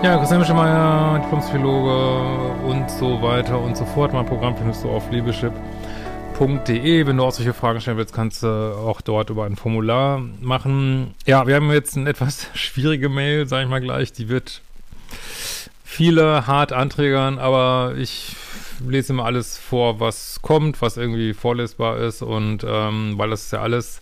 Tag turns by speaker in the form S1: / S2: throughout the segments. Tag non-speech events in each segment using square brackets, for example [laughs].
S1: Ja, Christian Mischemeier, Diplompsychologe und so weiter und so fort. Mein Programm findest du auf liebeschip.de. Wenn du auch solche Fragen stellen willst, kannst du auch dort über ein Formular machen. Ja, wir haben jetzt eine etwas [laughs] schwierige Mail, sage ich mal gleich. Die wird viele hart anträgern, aber ich lese immer alles vor, was kommt, was irgendwie vorlesbar ist und ähm, weil das ist ja alles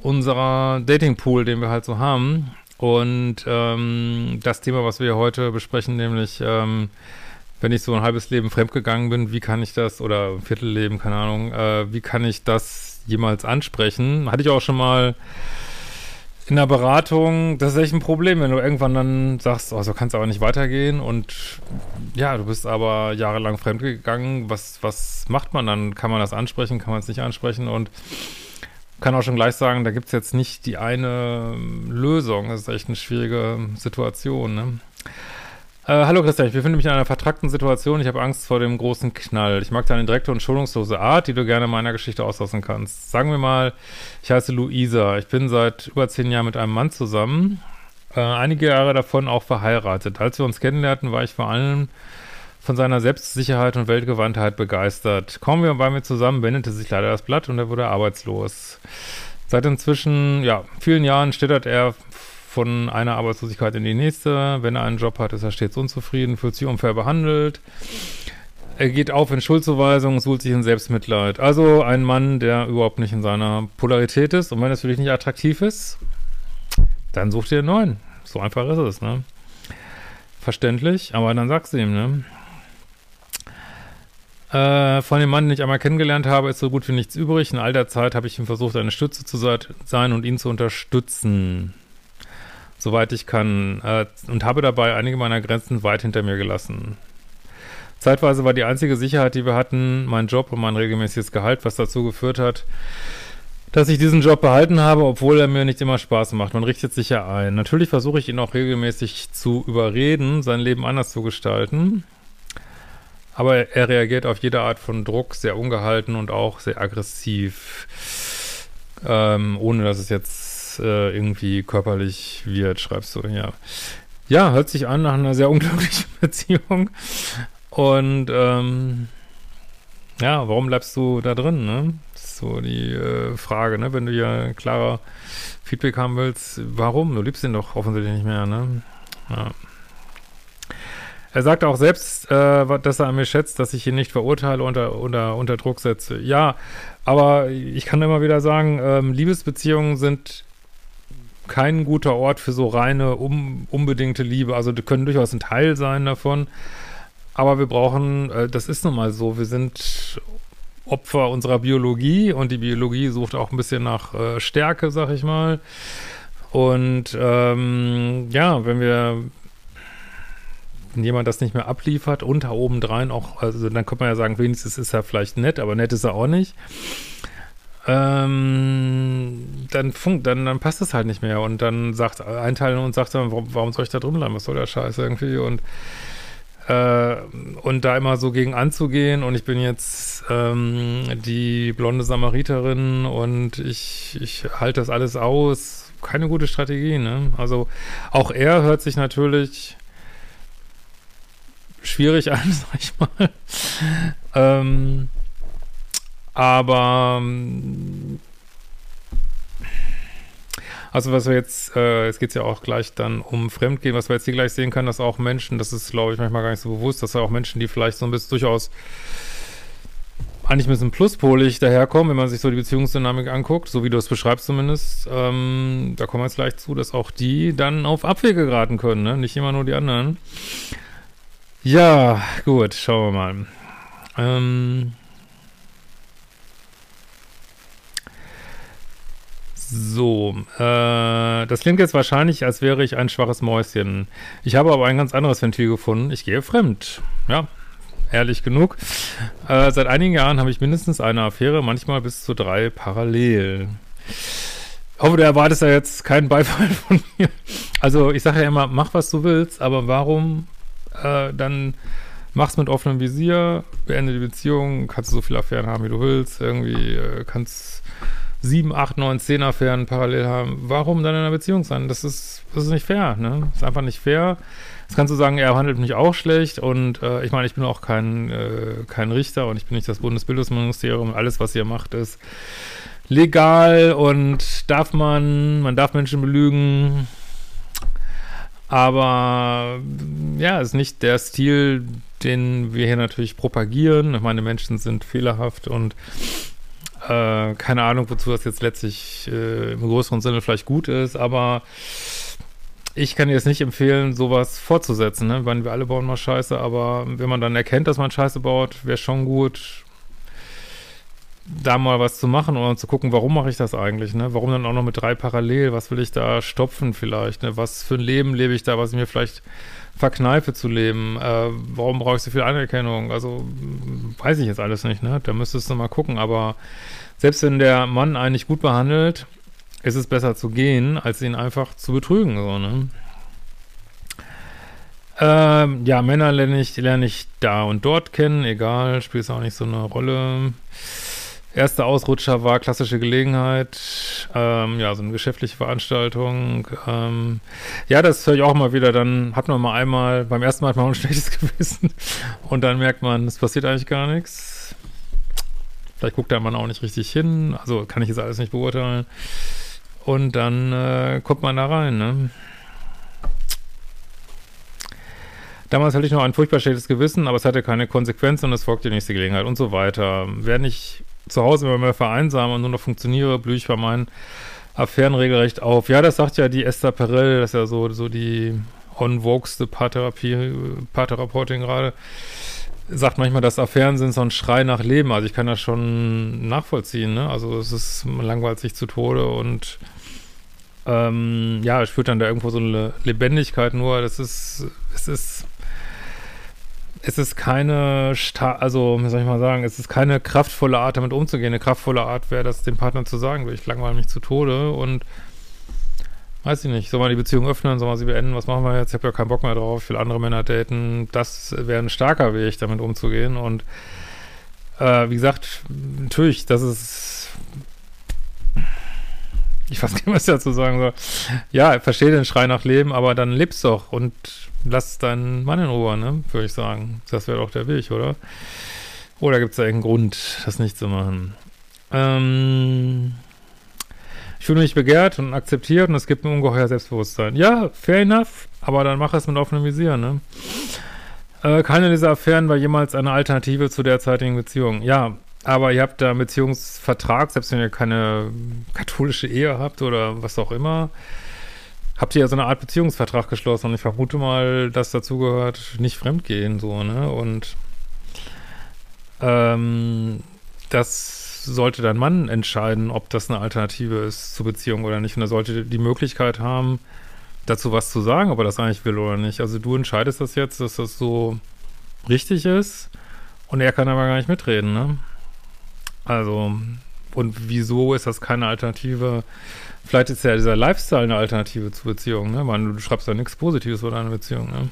S1: unserer Datingpool, den wir halt so haben. Und ähm, das Thema, was wir heute besprechen, nämlich ähm, wenn ich so ein halbes Leben fremdgegangen bin, wie kann ich das, oder ein Viertelleben, keine Ahnung, äh, wie kann ich das jemals ansprechen? Hatte ich auch schon mal in der Beratung, das ist echt ein Problem, wenn du irgendwann dann sagst, oh, so kann es aber nicht weitergehen. Und ja, du bist aber jahrelang fremdgegangen, was, was macht man dann? Kann man das ansprechen, kann man es nicht ansprechen? Und kann auch schon gleich sagen, da gibt es jetzt nicht die eine ähm, Lösung. Das ist echt eine schwierige Situation. Ne? Äh, hallo Christian, ich befinde mich in einer vertrackten Situation. Ich habe Angst vor dem großen Knall. Ich mag deine direkte und schonungslose Art, die du gerne in meiner Geschichte auslassen kannst. Sagen wir mal, ich heiße Luisa. Ich bin seit über zehn Jahren mit einem Mann zusammen. Äh, einige Jahre davon auch verheiratet. Als wir uns kennenlernten, war ich vor allem von seiner Selbstsicherheit und Weltgewandtheit begeistert. Kaum wir waren wir zusammen, wendete sich leider das Blatt und er wurde arbeitslos. Seit inzwischen, ja, vielen Jahren stettert er von einer Arbeitslosigkeit in die nächste. Wenn er einen Job hat, ist er stets unzufrieden, fühlt sich unfair behandelt. Er geht auf in Schuldzuweisungen, sucht sich in Selbstmitleid. Also ein Mann, der überhaupt nicht in seiner Polarität ist. Und wenn es für dich nicht attraktiv ist, dann such dir einen neuen. So einfach ist es, ne? Verständlich, aber dann sagst du ihm, ne? Äh, von dem Mann, den ich einmal kennengelernt habe, ist so gut wie nichts übrig. In all der Zeit habe ich ihm versucht, eine Stütze zu sein und ihn zu unterstützen, soweit ich kann, äh, und habe dabei einige meiner Grenzen weit hinter mir gelassen. Zeitweise war die einzige Sicherheit, die wir hatten, mein Job und mein regelmäßiges Gehalt, was dazu geführt hat, dass ich diesen Job behalten habe, obwohl er mir nicht immer Spaß macht. Man richtet sich ja ein. Natürlich versuche ich ihn auch regelmäßig zu überreden, sein Leben anders zu gestalten. Aber er reagiert auf jede Art von Druck sehr ungehalten und auch sehr aggressiv, ähm, ohne dass es jetzt äh, irgendwie körperlich wird, schreibst du, ja. Ja, hört sich an nach einer sehr unglücklichen [laughs] Beziehung. Und ähm, ja, warum bleibst du da drin, ne? So die äh, Frage, ne? Wenn du ja klarer Feedback haben willst, warum? Du liebst ihn doch offensichtlich nicht mehr, ne? Ja. Er sagt auch selbst, äh, dass er an mir schätzt, dass ich ihn nicht verurteile oder unter, unter Druck setze. Ja, aber ich kann immer wieder sagen, ähm, Liebesbeziehungen sind kein guter Ort für so reine, um, unbedingte Liebe. Also die können durchaus ein Teil sein davon. Aber wir brauchen, äh, das ist nun mal so, wir sind Opfer unserer Biologie und die Biologie sucht auch ein bisschen nach äh, Stärke, sag ich mal. Und ähm, ja, wenn wir wenn jemand das nicht mehr abliefert und da obendrein auch, also dann könnte man ja sagen, wenigstens ist er vielleicht nett, aber nett ist er auch nicht. Ähm, dann funkt, dann, dann passt es halt nicht mehr und dann sagt ein Teil und sagt dann, warum, warum soll ich da drin bleiben? Was soll der Scheiß irgendwie? Und äh, und da immer so gegen anzugehen und ich bin jetzt ähm, die blonde Samariterin und ich, ich halte das alles aus. Keine gute Strategie, ne? Also auch er hört sich natürlich schwierig an, [laughs] sag ich mal. ähm, aber also was wir jetzt, äh, es geht ja auch gleich dann um Fremdgehen, was wir jetzt hier gleich sehen können, dass auch Menschen, das ist glaube ich manchmal gar nicht so bewusst, dass auch Menschen, die vielleicht so ein bisschen durchaus eigentlich ein bisschen pluspolig daherkommen, wenn man sich so die Beziehungsdynamik anguckt, so wie du es beschreibst zumindest, ähm, da kommen wir jetzt gleich zu, dass auch die dann auf Abwege geraten können, ne? nicht immer nur die anderen. Ja, gut, schauen wir mal. Ähm so, äh, das klingt jetzt wahrscheinlich, als wäre ich ein schwaches Mäuschen. Ich habe aber ein ganz anderes Ventil gefunden. Ich gehe fremd. Ja, ehrlich genug. Äh, seit einigen Jahren habe ich mindestens eine Affäre, manchmal bis zu drei parallel. Ich hoffe, du erwartest ja jetzt keinen Beifall [laughs] von mir. Also, ich sage ja immer, mach, was du willst, aber warum äh, dann mach's mit offenem Visier, beende die Beziehung, kannst du so viele Affären haben, wie du willst, irgendwie äh, kannst sieben, acht, neun, zehn Affären parallel haben, warum dann in einer Beziehung sein? Das ist, das ist nicht fair, ne? Das ist einfach nicht fair. Jetzt kannst du sagen, er handelt mich auch schlecht und äh, ich meine, ich bin auch kein, äh, kein Richter und ich bin nicht das Bundesbildungsministerium. Alles, was ihr macht, ist legal und darf man, man darf Menschen belügen. Aber ja, ist nicht der Stil, den wir hier natürlich propagieren. Meine Menschen sind fehlerhaft und äh, keine Ahnung, wozu das jetzt letztlich äh, im größeren Sinne vielleicht gut ist, aber ich kann dir jetzt nicht empfehlen, sowas fortzusetzen. Ne? Weil wir alle bauen mal Scheiße, aber wenn man dann erkennt, dass man Scheiße baut, wäre schon gut, da mal was zu machen oder zu gucken, warum mache ich das eigentlich, ne? Warum dann auch noch mit drei parallel? Was will ich da stopfen vielleicht, ne? Was für ein Leben lebe ich da, was ich mir vielleicht verkneife zu leben? Äh, warum brauche ich so viel Anerkennung? Also, weiß ich jetzt alles nicht, ne? Da müsstest du mal gucken, aber selbst wenn der Mann eigentlich gut behandelt, ist es besser zu gehen, als ihn einfach zu betrügen, so, ne? Ähm, ja, Männer lerne ich, lerne ich da und dort kennen, egal, spielt es auch nicht so eine Rolle. Erster Ausrutscher war klassische Gelegenheit, ähm, ja, so eine geschäftliche Veranstaltung. Ähm, ja, das höre ich auch mal wieder. Dann hat man mal einmal, beim ersten Mal hat man auch ein schlechtes [laughs] Gewissen und dann merkt man, es passiert eigentlich gar nichts. Vielleicht guckt der Mann auch nicht richtig hin, also kann ich jetzt alles nicht beurteilen. Und dann äh, kommt man da rein, ne? Damals hatte ich noch ein furchtbar schlechtes Gewissen, aber es hatte keine Konsequenz und es folgte die nächste Gelegenheit und so weiter. Wer nicht zu Hause immer mehr vereinsame und nur noch funktioniere, blühe ich bei meinen Affären regelrecht auf. Ja, das sagt ja die Esther Perel, das ist ja so, so die on-vogeste Paartherapie, Paartherapeutin gerade, sagt manchmal, dass Affären sind so ein Schrei nach Leben. Also ich kann das schon nachvollziehen, ne? Also es ist, sich zu Tode und ähm, ja, es führt dann da irgendwo so eine Lebendigkeit nur. Das ist, es ist es ist keine, Sta also, wie soll ich mal sagen, es ist keine kraftvolle Art, damit umzugehen. Eine kraftvolle Art wäre das, dem Partner zu sagen, ich langweile mich zu Tode und weiß ich nicht, soll man die Beziehung öffnen, soll man sie beenden, was machen wir jetzt? Ich habe ja keinen Bock mehr drauf, ich will andere Männer daten. Das wäre ein starker Weg, damit umzugehen und äh, wie gesagt, natürlich, das ist ich weiß nicht, was ich dazu sagen soll. Ja, ich verstehe den Schrei nach Leben, aber dann lebst doch und lass deinen Mann in Ruhe, ne? Würde ich sagen. Das wäre doch der Weg, oder? Oder gibt es da irgendeinen Grund, das nicht zu machen? Ähm, ich fühle mich begehrt und akzeptiert und es gibt mir ungeheuer Selbstbewusstsein. Ja, fair enough, aber dann mach es mit offenem Visier, ne? Äh, keine dieser Affären war jemals eine Alternative zu derzeitigen Beziehung. Ja, aber ihr habt da einen Beziehungsvertrag, selbst wenn ihr keine katholische Ehe habt oder was auch immer, habt ihr ja so eine Art Beziehungsvertrag geschlossen und ich vermute mal, dass dazu gehört, nicht fremdgehen, so, ne? Und ähm, das sollte dein Mann entscheiden, ob das eine Alternative ist zur Beziehung oder nicht. Und er sollte die Möglichkeit haben, dazu was zu sagen, ob er das eigentlich will oder nicht. Also du entscheidest das jetzt, dass das so richtig ist und er kann aber gar nicht mitreden, ne? Also, und wieso ist das keine Alternative Vielleicht ist ja dieser Lifestyle eine Alternative zur Beziehung, ne? Man, du schreibst ja nichts Positives über deine Beziehung, ne?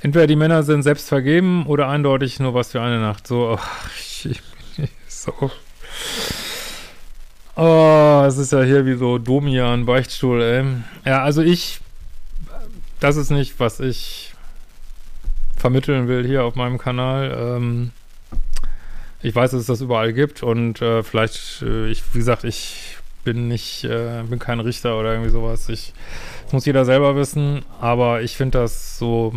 S1: Entweder die Männer sind selbst vergeben oder eindeutig nur was für eine Nacht. So, ach, ich, ich, so. Oh, es ist ja hier wie so Domian, Beichtstuhl, ey. Ja, also ich, das ist nicht, was ich vermitteln will hier auf meinem Kanal. Ähm, ich weiß, dass es das überall gibt und äh, vielleicht, äh, ich, wie gesagt, ich bin nicht, äh, bin kein Richter oder irgendwie sowas. Ich, das muss jeder selber wissen, aber ich finde das so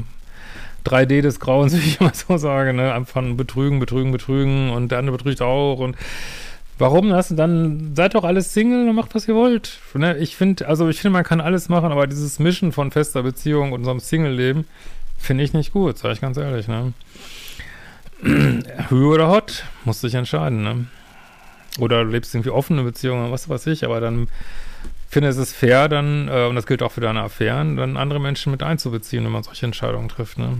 S1: 3D des Grauens, [laughs] wie ich immer so sage, ne? Einfach betrügen, betrügen, betrügen und der andere betrügt auch und warum das? Dann seid doch alles Single und macht, was ihr wollt. Ne? Ich finde, also ich finde, man kann alles machen, aber dieses Mischen von fester Beziehung und unserem Single-Leben finde ich nicht gut, sage ich ganz ehrlich, ne? [clears throat] Höhe oder Hot, musst dich entscheiden, ne? Oder du lebst irgendwie offene Beziehungen, was weiß ich, aber dann finde ich es fair, dann, äh, und das gilt auch für deine Affären, dann andere Menschen mit einzubeziehen, wenn man solche Entscheidungen trifft, ne?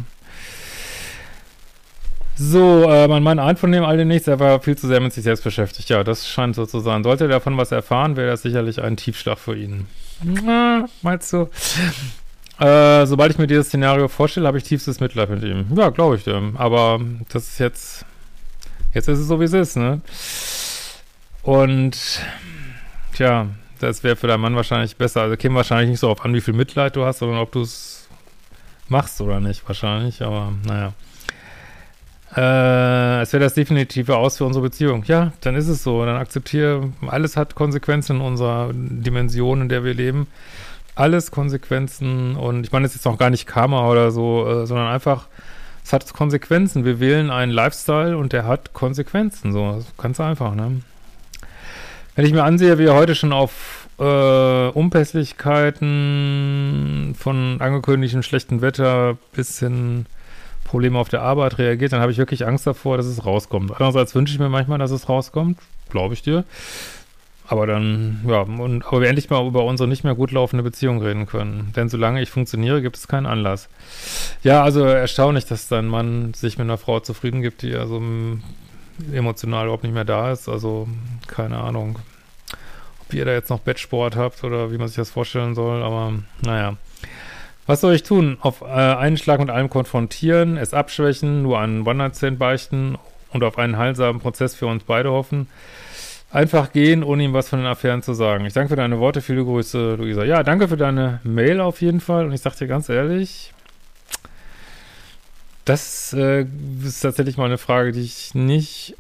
S1: So, äh, mein Mann eint von dem all nichts, er war viel zu sehr mit sich selbst beschäftigt. Ja, das scheint so zu sein. Sollte er davon was erfahren, wäre das sicherlich ein Tiefschlag für ihn. Na, meinst du? Äh, sobald ich mir dieses Szenario vorstelle, habe ich tiefstes Mitleid mit ihm. Ja, glaube ich dem. Aber das ist jetzt, jetzt ist es so, wie es ist, ne? Und tja, das wäre für deinen Mann wahrscheinlich besser. Also käme wahrscheinlich nicht so auf an, wie viel Mitleid du hast, sondern ob du es machst oder nicht, wahrscheinlich. Aber naja. Äh, es wäre das definitive Aus für unsere Beziehung. Ja, dann ist es so. Dann akzeptiere, alles hat Konsequenzen in unserer Dimension, in der wir leben. Alles Konsequenzen und ich meine, es ist jetzt noch gar nicht Karma oder so, äh, sondern einfach, es hat Konsequenzen. Wir wählen einen Lifestyle und der hat Konsequenzen. So, ganz einfach, ne? Wenn ich mir ansehe, wie er heute schon auf äh, Unpässlichkeiten von angekündigtem schlechten Wetter bis hin Probleme auf der Arbeit reagiert, dann habe ich wirklich Angst davor, dass es rauskommt. Andererseits wünsche ich mir manchmal, dass es rauskommt, glaube ich dir. Aber dann, ja, und, aber wir endlich mal über unsere nicht mehr gut laufende Beziehung reden können. Denn solange ich funktioniere, gibt es keinen Anlass. Ja, also erstaunlich, dass dein Mann sich mit einer Frau zufrieden gibt, die also emotional überhaupt nicht mehr da ist. Also, keine Ahnung, ob ihr da jetzt noch Bettsport habt oder wie man sich das vorstellen soll, aber naja. Was soll ich tun? Auf äh, einen Schlag mit allem konfrontieren, es abschwächen, nur einen One-Night-Stand beichten und auf einen heilsamen Prozess für uns beide hoffen. Einfach gehen, ohne ihm was von den Affären zu sagen. Ich danke für deine Worte, viele Grüße, Luisa. Ja, danke für deine Mail auf jeden Fall. Und ich sag dir ganz ehrlich, das äh, ist tatsächlich mal eine Frage, die ich nicht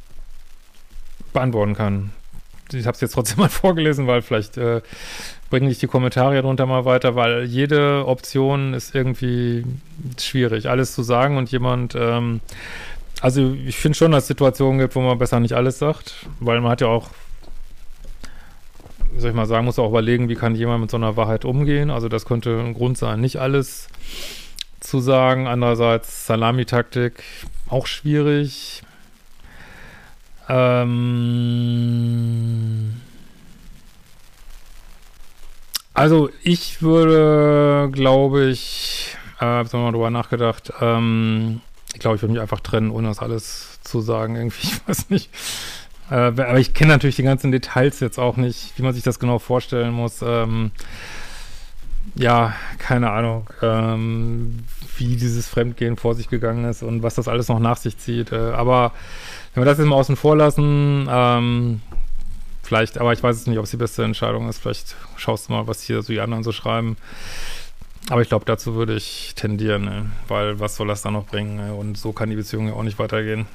S1: beantworten kann. Ich habe es jetzt trotzdem [laughs] mal vorgelesen, weil vielleicht äh, bringen dich die Kommentare drunter mal weiter, weil jede Option ist irgendwie schwierig, alles zu sagen und jemand, ähm, also ich finde schon, dass es Situationen gibt, wo man besser nicht alles sagt, weil man hat ja auch, wie soll ich mal sagen, muss auch überlegen, wie kann jemand mit so einer Wahrheit umgehen. Also das könnte ein Grund sein, nicht alles zu sagen. Andererseits Salamitaktik auch schwierig. Ähm also ich würde, glaube ich, äh, habe mal drüber nachgedacht, ähm, ich glaube, ich würde mich einfach trennen, ohne das alles zu sagen. Irgendwie, [laughs] ich weiß nicht. Äh, aber ich kenne natürlich die ganzen Details jetzt auch nicht, wie man sich das genau vorstellen muss. Ähm, ja, keine Ahnung, ähm, wie dieses Fremdgehen vor sich gegangen ist und was das alles noch nach sich zieht. Äh, aber wenn wir das jetzt mal außen vor lassen, ähm, vielleicht, aber ich weiß es nicht, ob es die beste Entscheidung ist. Vielleicht schaust du mal, was hier so die anderen so schreiben. Aber ich glaube, dazu würde ich tendieren, ne? weil was soll das dann noch bringen? Ne? Und so kann die Beziehung ja auch nicht weitergehen.